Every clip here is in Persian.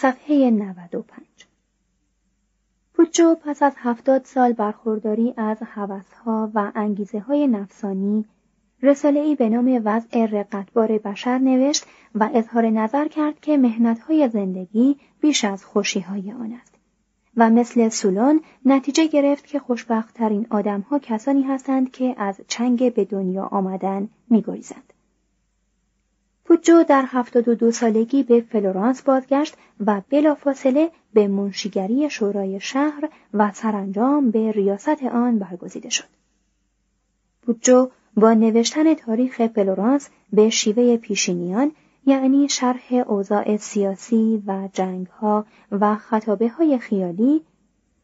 صفحه 95 پوچو پس از هفتاد سال برخورداری از هوسها و انگیزه های نفسانی رساله ای به نام وضع رقتبار بشر نوشت و اظهار نظر کرد که های زندگی بیش از خوشیهای آن است و مثل سولون نتیجه گرفت که خوشبختترین آدمها کسانی هستند که از چنگ به دنیا آمدن میگریزند. پوجو در هفتاد و دو سالگی به فلورانس بازگشت و بلافاصله به منشیگری شورای شهر و سرانجام به ریاست آن برگزیده شد. پوجو با نوشتن تاریخ فلورانس به شیوه پیشینیان یعنی شرح اوضاع سیاسی و جنگها و خطابه های خیالی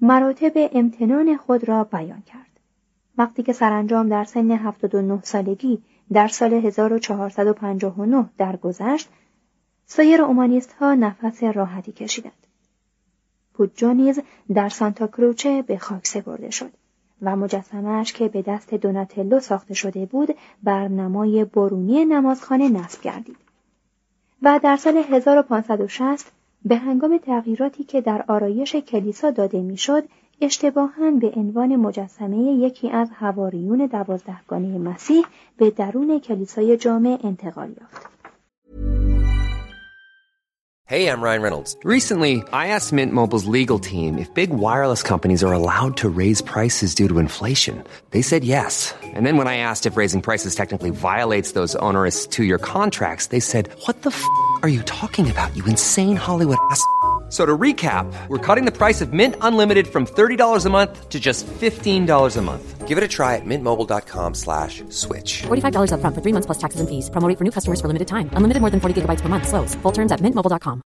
مراتب امتنان خود را بیان کرد. وقتی که سرانجام در سن 79 سالگی در سال 1459 درگذشت سایر اومانیست ها نفس راحتی کشیدند. پوجو نیز در سانتا کروچه به خاک سپرده شد و مجسمهش که به دست دوناتلو ساخته شده بود بر نمای برونی نمازخانه نصب گردید. و در سال 1560 به هنگام تغییراتی که در آرایش کلیسا داده می‌شد اشتباها به عنوان مجسمه یکی از هواریون دوازدهگانه مسیح به درون کلیسای جامع انتقال یافت. Hey, I'm Ryan Reynolds. Recently, I asked Mint Mobile's legal team if big wireless companies are allowed to raise prices due to inflation. They said yes. And then when I asked if raising prices technically violates those onerous two-year contracts, they said, "What the f*** are you talking about? You insane Hollywood ass." So to recap, we're cutting the price of Mint Unlimited from $30 a month to just $15 a month. Give it a try at mintmobile.com slash switch. $45 up front for three months plus taxes and fees. Promoting for new customers for limited time. Unlimited more than 40 gigabytes per month. Slows. Full terms at mintmobile.com.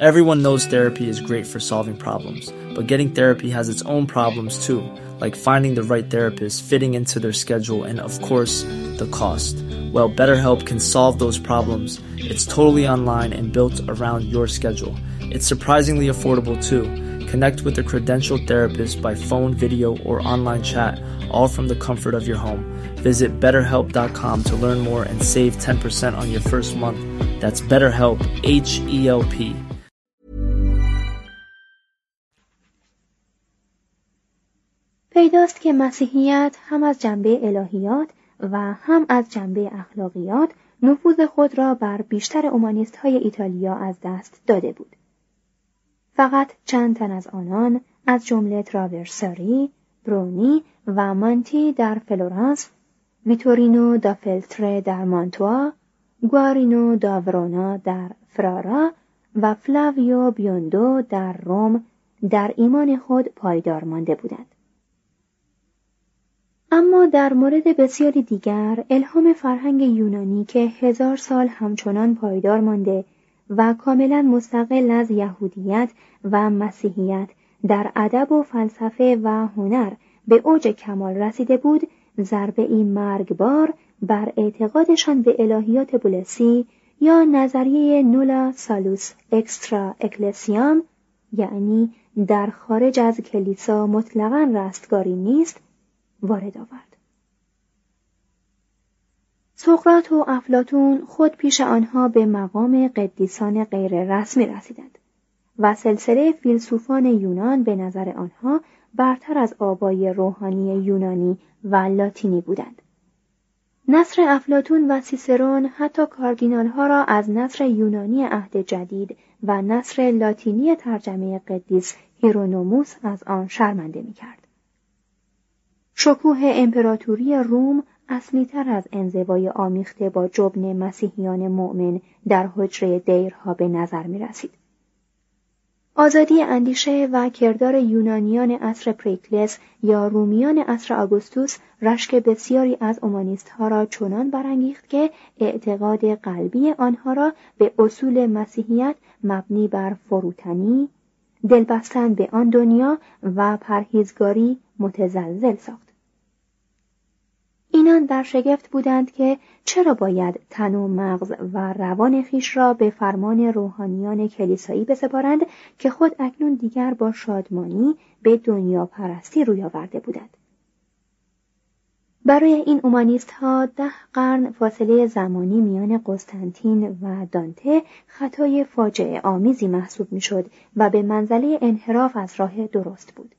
Everyone knows therapy is great for solving problems, but getting therapy has its own problems too, like finding the right therapist, fitting into their schedule, and of course, the cost. Well, BetterHelp can solve those problems. It's totally online and built around your schedule. It's surprisingly affordable too. Connect with a credentialed therapist by phone, video, or online chat, all from the comfort of your home. Visit betterhelp.com to learn more and save 10% on your first month. That's BetterHelp, H E L P. پیداست که مسیحیت هم از جنبه الهیات و هم از جنبه اخلاقیات نفوذ خود را بر بیشتر اومانیست های ایتالیا از دست داده بود. فقط چند تن از آنان از جمله تراورساری، برونی و مانتی در فلورانس، ویتورینو دا فلتره در مانتوا، گوارینو دا ورونا در فرارا و فلاویو بیوندو در روم در ایمان خود پایدار مانده بودند. اما در مورد بسیاری دیگر الهام فرهنگ یونانی که هزار سال همچنان پایدار مانده و کاملا مستقل از یهودیت و مسیحیت در ادب و فلسفه و هنر به اوج کمال رسیده بود ضربه این مرگبار بر اعتقادشان به الهیات بولسی یا نظریه نولا سالوس اکسترا اکلسیام یعنی در خارج از کلیسا مطلقا رستگاری نیست وارد آورد سقراط و افلاتون خود پیش آنها به مقام قدیسان غیر رسمی رسیدند و سلسله فیلسوفان یونان به نظر آنها برتر از آبای روحانی یونانی و لاتینی بودند. نصر افلاتون و سیسرون حتی کاردینال ها را از نصر یونانی عهد جدید و نصر لاتینی ترجمه قدیس هیرونوموس از آن شرمنده می کرد. شکوه امپراتوری روم اصلیتر از انزوای آمیخته با جبن مسیحیان مؤمن در حجره دیرها به نظر می رسید. آزادی اندیشه و کردار یونانیان عصر پریکلس یا رومیان عصر آگوستوس رشک بسیاری از اومانیست ها را چنان برانگیخت که اعتقاد قلبی آنها را به اصول مسیحیت مبنی بر فروتنی، دلبستن به آن دنیا و پرهیزگاری متزلزل ساخت. اینان در شگفت بودند که چرا باید تن و مغز و روان خیش را به فرمان روحانیان کلیسایی بسپارند که خود اکنون دیگر با شادمانی به دنیا پرستی روی آورده بودند. برای این اومانیست ها ده قرن فاصله زمانی میان قسطنطین و دانته خطای فاجعه آمیزی محسوب می‌شد و به منزله انحراف از راه درست بود.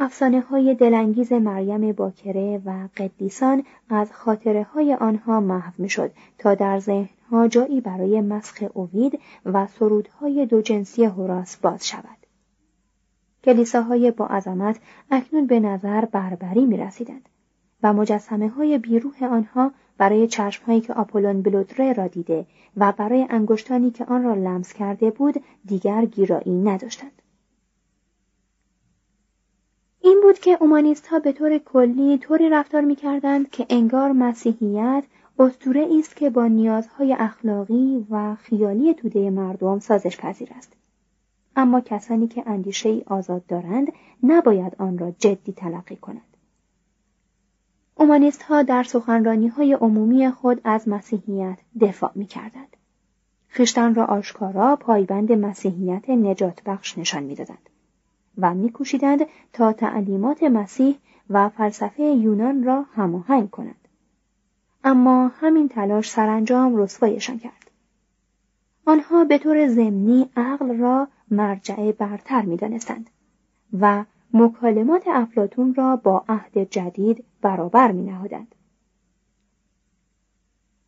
افسانه های دلانگیز مریم باکره و قدیسان از خاطره های آنها محو می شد تا در ذهنها جایی برای مسخ اوید و سرودهای دو جنسی هوراس باز شود. کلیساهای با عظمت اکنون به نظر بربری می رسیدند و مجسمه های بیروح آنها برای چشمهایی که آپولون بلودره را دیده و برای انگشتانی که آن را لمس کرده بود دیگر گیرایی نداشتند. این بود که اومانیست ها به طور کلی طوری رفتار می کردند که انگار مسیحیت اسطوره است که با نیازهای اخلاقی و خیالی توده مردم سازش پذیر است. اما کسانی که اندیشه ای آزاد دارند نباید آن را جدی تلقی کنند. اومانیست ها در سخنرانی های عمومی خود از مسیحیت دفاع می کردند. خشتن را آشکارا پایبند مسیحیت نجات بخش نشان می دادند. و میکوشیدند تا تعلیمات مسیح و فلسفه یونان را هماهنگ کنند اما همین تلاش سرانجام رسوایشان کرد آنها به طور ضمنی عقل را مرجع برتر می‌دانستند و مکالمات افلاتون را با عهد جدید برابر می نهادند.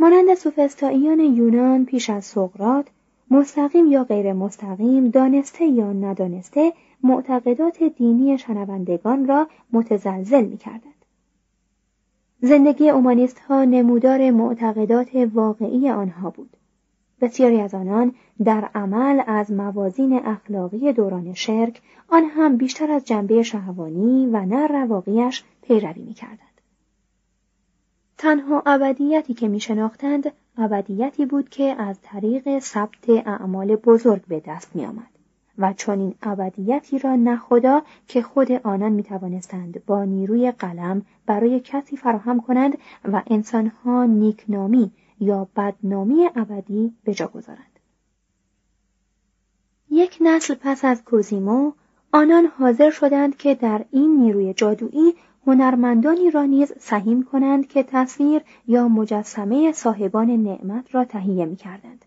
مانند سوفستاییان یونان پیش از سقرات مستقیم یا غیر مستقیم دانسته یا ندانسته معتقدات دینی شنوندگان را متزلزل می کردند. زندگی اومانیست ها نمودار معتقدات واقعی آنها بود. بسیاری از آنان در عمل از موازین اخلاقی دوران شرک آن هم بیشتر از جنبه شهوانی و نه رواقیش پیروی می کردند. تنها ابدیتی که می شناختند ابدیتی بود که از طریق ثبت اعمال بزرگ به دست می آمد. و چنین ابدیتی را نخدا که خود آنان می توانستند با نیروی قلم برای کسی فراهم کنند و انسانها نیکنامی یا بدنامی ابدی به جا گذارند. یک نسل پس از کوزیمو آنان حاضر شدند که در این نیروی جادویی هنرمندانی را نیز سهیم کنند که تصویر یا مجسمه صاحبان نعمت را تهیه می کردند.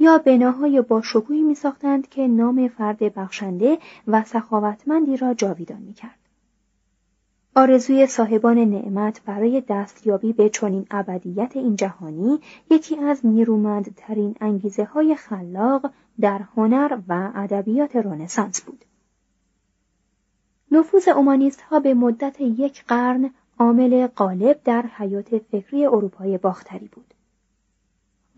یا بناهای با شکوهی می ساختند که نام فرد بخشنده و سخاوتمندی را جاویدان می کرد. آرزوی صاحبان نعمت برای دستیابی به چنین ابدیت این جهانی یکی از نیرومندترین انگیزه های خلاق در هنر و ادبیات رنسانس بود. نفوذ اومانیست ها به مدت یک قرن عامل غالب در حیات فکری اروپای باختری بود.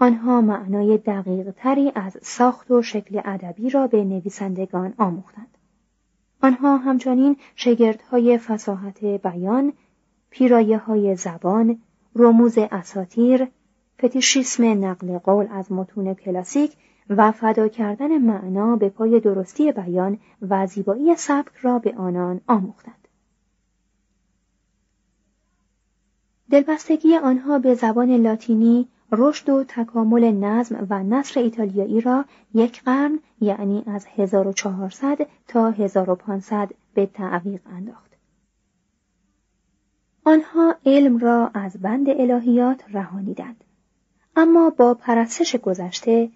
آنها معنای دقیق تری از ساخت و شکل ادبی را به نویسندگان آموختند. آنها همچنین شگردهای فساحت بیان، پیرایه های زبان، رموز اساتیر، فتیشیسم نقل قول از متون کلاسیک و فدا کردن معنا به پای درستی بیان و زیبایی سبک را به آنان آموختند. دلبستگی آنها به زبان لاتینی رشد و تکامل نظم و نصر ایتالیایی را یک قرن یعنی از 1400 تا 1500 به تعویق انداخت. آنها علم را از بند الهیات رهانیدند. اما با پرستش گذشته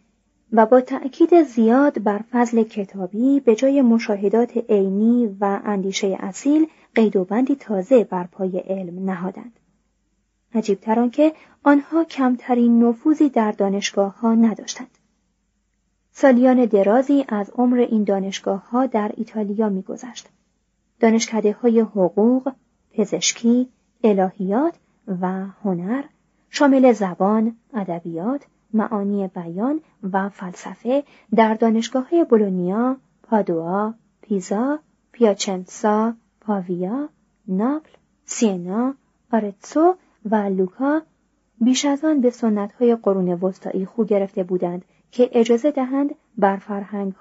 و با تأکید زیاد بر فضل کتابی به جای مشاهدات عینی و اندیشه اصیل قید و بندی تازه بر پای علم نهادند. عجیبتر آنکه آنها کمترین نفوذی در دانشگاه ها نداشتند. سالیان درازی از عمر این دانشگاه ها در ایتالیا میگذشت. دانشکده های حقوق، پزشکی، الهیات و هنر شامل زبان، ادبیات، معانی بیان و فلسفه در دانشگاه بولونیا، پادوا، پیزا، پیاچنسا، پاویا، ناپل، سینا، آرتسو و لوکا بیش از آن به های قرون وسطایی خو گرفته بودند که اجازه دهند بر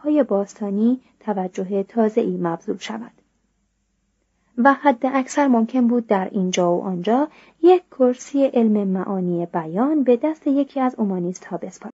های باستانی توجه ای مبذول شود. و حد اکثر ممکن بود در اینجا و آنجا یک کرسی علم معانی بیان به دست یکی از اومانیست ها بسپارد.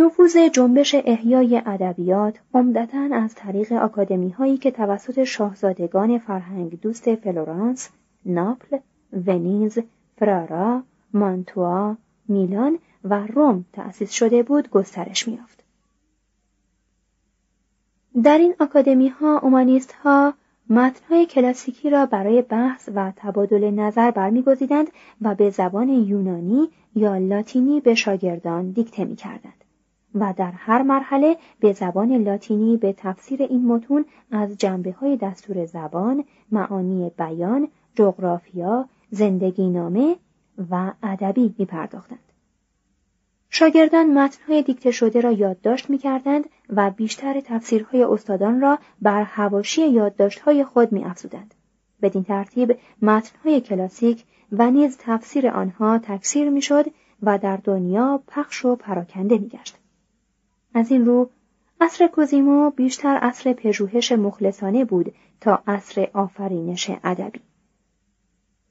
نفوذ جنبش احیای ادبیات عمدتا از طریق آکادمی هایی که توسط شاهزادگان فرهنگ دوست فلورانس، ناپل، ونیز، فرارا، مانتوا، میلان و روم تأسیس شده بود گسترش میافت. در این آکادمی ها اومانیست ها متنهای کلاسیکی را برای بحث و تبادل نظر برمیگزیدند و به زبان یونانی یا لاتینی به شاگردان دیکته می کردند. و در هر مرحله به زبان لاتینی به تفسیر این متون از جنبه های دستور زبان، معانی بیان، جغرافیا، زندگی نامه و ادبی می پرداختند. شاگردان متنهای دیکته شده را یادداشت می کردند و بیشتر تفسیرهای استادان را بر هواشی یادداشتهای خود می افزودند. بدین ترتیب متنهای کلاسیک و نیز تفسیر آنها تکثیر می شد و در دنیا پخش و پراکنده می گشت. از این رو عصر کوزیمو بیشتر عصر پژوهش مخلصانه بود تا عصر آفرینش ادبی.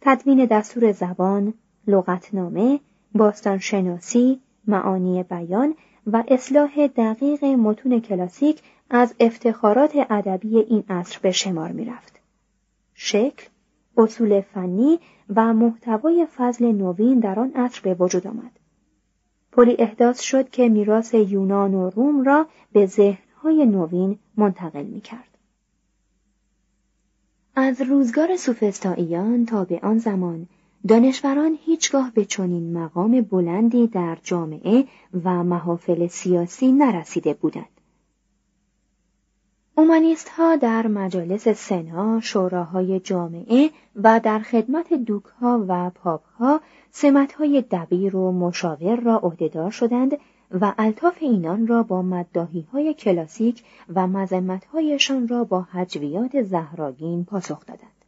تدوین دستور زبان، لغتنامه، باستانشناسی، معانی بیان و اصلاح دقیق متون کلاسیک از افتخارات ادبی این عصر به شمار می رفت. شکل، اصول فنی و محتوای فضل نوین در آن عصر به وجود آمد. پلی احداث شد که میراث یونان و روم را به ذهنهای نوین منتقل می کرد. از روزگار سوفستاییان تا به آن زمان دانشوران هیچگاه به چنین مقام بلندی در جامعه و محافل سیاسی نرسیده بودند. اومانیست ها در مجالس سنا، شوراهای جامعه و در خدمت دوک ها و پاپ ها سمت های دبیر و مشاور را عهدهدار شدند و الطاف اینان را با مدداهی های کلاسیک و مذمت هایشان را با حجویات زهراگین پاسخ دادند.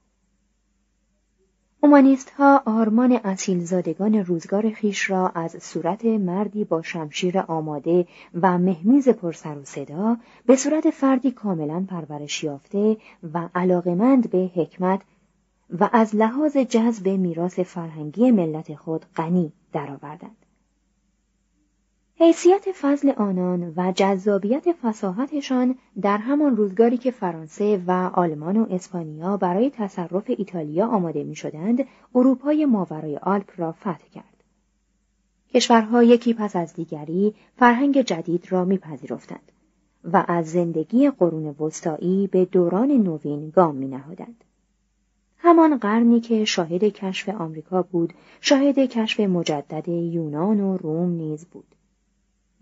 اومانیست ها آرمان اصیلزادگان روزگار خیش را از صورت مردی با شمشیر آماده و مهمیز پرسر و صدا به صورت فردی کاملا پرورش یافته و علاقمند به حکمت و از لحاظ جذب میراث فرهنگی ملت خود غنی درآوردند. حیثیت فضل آنان و جذابیت فساحتشان در همان روزگاری که فرانسه و آلمان و اسپانیا برای تصرف ایتالیا آماده می شدند، اروپای ماورای آلپ را فتح کرد. کشورها یکی پس از دیگری فرهنگ جدید را میپذیرفتند و از زندگی قرون وسطایی به دوران نوین گام می نهادند. همان قرنی که شاهد کشف آمریکا بود، شاهد کشف مجدد یونان و روم نیز بود.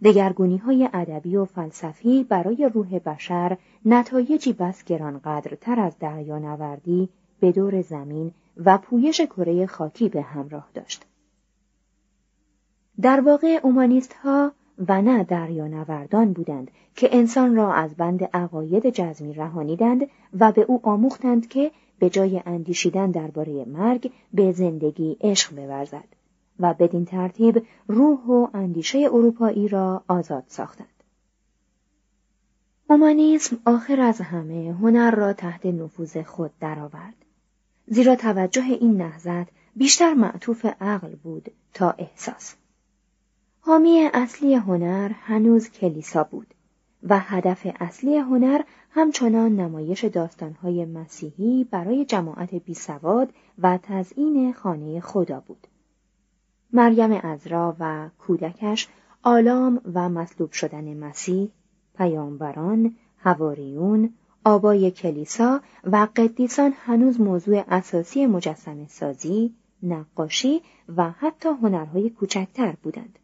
دگرگونی های ادبی و فلسفی برای روح بشر نتایجی بس گرانقدرتر از نوردی به دور زمین و پویش کره خاکی به همراه داشت. در واقع اومانیست ها و نه نوردان بودند که انسان را از بند عقاید جزمی رهانیدند و به او آموختند که به جای اندیشیدن درباره مرگ به زندگی عشق بورزد. و بدین ترتیب روح و اندیشه اروپایی را آزاد ساختند. اومانیسم آخر از همه هنر را تحت نفوذ خود درآورد. زیرا توجه این نهضت بیشتر معطوف عقل بود تا احساس. حامی اصلی هنر هنوز کلیسا بود و هدف اصلی هنر همچنان نمایش داستانهای مسیحی برای جماعت بیسواد و تزئین خانه خدا بود. مریم ازرا و کودکش آلام و مطلوب شدن مسیح پیامبران هواریون آبای کلیسا و قدیسان هنوز موضوع اساسی مجسم سازی نقاشی و حتی هنرهای کوچکتر بودند.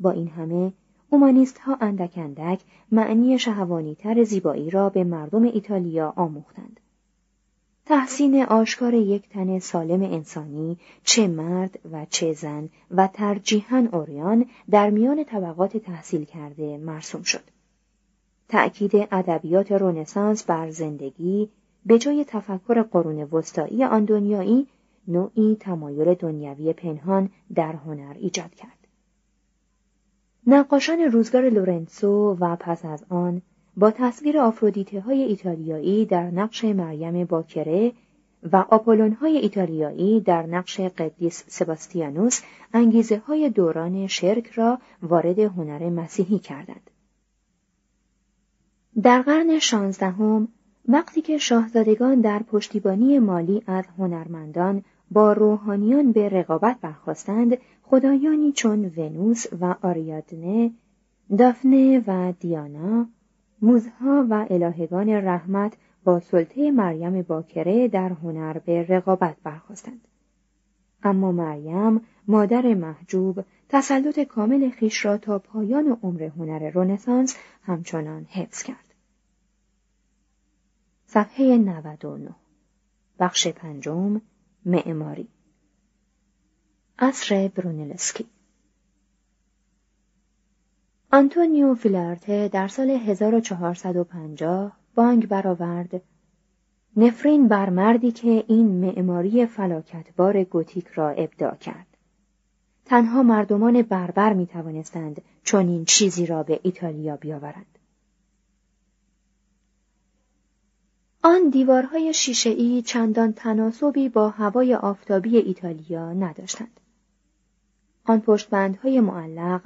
با این همه اومانیست ها اندک اندک معنی شهوانیتر زیبایی را به مردم ایتالیا آموختند. تحسین آشکار یک تن سالم انسانی چه مرد و چه زن و ترجیحاً اوریان در میان طبقات تحصیل کرده مرسوم شد. تأکید ادبیات رونسانس بر زندگی به جای تفکر قرون وسطایی آن دنیایی نوعی تمایل دنیوی پنهان در هنر ایجاد کرد. نقاشان روزگار لورنسو و پس از آن با تصویر آفرودیته های ایتالیایی در نقش مریم باکره و آپولون های ایتالیایی در نقش قدیس سباستیانوس انگیزه های دوران شرک را وارد هنر مسیحی کردند. در قرن شانزدهم وقتی که شاهزادگان در پشتیبانی مالی از هنرمندان با روحانیان به رقابت برخواستند خدایانی چون ونوس و آریادنه دافنه و دیانا موزها و الهگان رحمت با سلطه مریم باکره در هنر به رقابت برخواستند. اما مریم مادر محجوب تسلط کامل خیش را تا پایان عمر هنر رونسانس همچنان حفظ کرد. صفحه 99 بخش پنجم معماری عصر برونلسکی آنتونیو فیلارته در سال 1450 بانگ برآورد نفرین بر مردی که این معماری فلاکتبار گوتیک را ابداع کرد. تنها مردمان بربر می توانستند چون این چیزی را به ایتالیا بیاورند. آن دیوارهای شیشهای چندان تناسبی با هوای آفتابی ایتالیا نداشتند. آن پشتبندهای معلق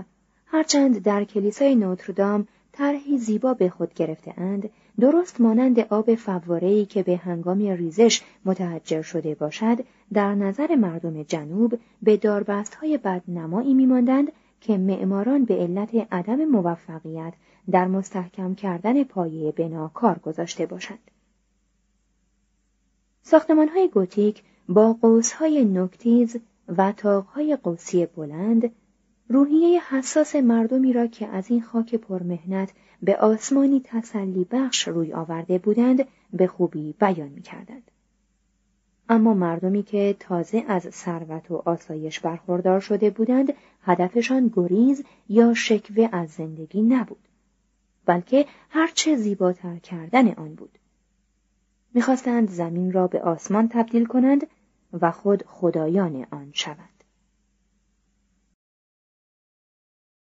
هرچند در کلیسای نوتردام طرحی زیبا به خود گرفته اند درست مانند آب فواره‌ای که به هنگام ریزش متحجر شده باشد در نظر مردم جنوب به داربستهای بدنمایی میماندند که معماران به علت عدم موفقیت در مستحکم کردن پایه بنا کار گذاشته باشند. ساختمانهای گوتیک با قوسهای نکتیز و تاقهای قوسی بلند روحیه حساس مردمی را که از این خاک پرمهنت به آسمانی تسلی بخش روی آورده بودند به خوبی بیان می کردند. اما مردمی که تازه از ثروت و آسایش برخوردار شده بودند هدفشان گریز یا شکوه از زندگی نبود بلکه هرچه زیباتر کردن آن بود می‌خواستند زمین را به آسمان تبدیل کنند و خود خدایان آن شوند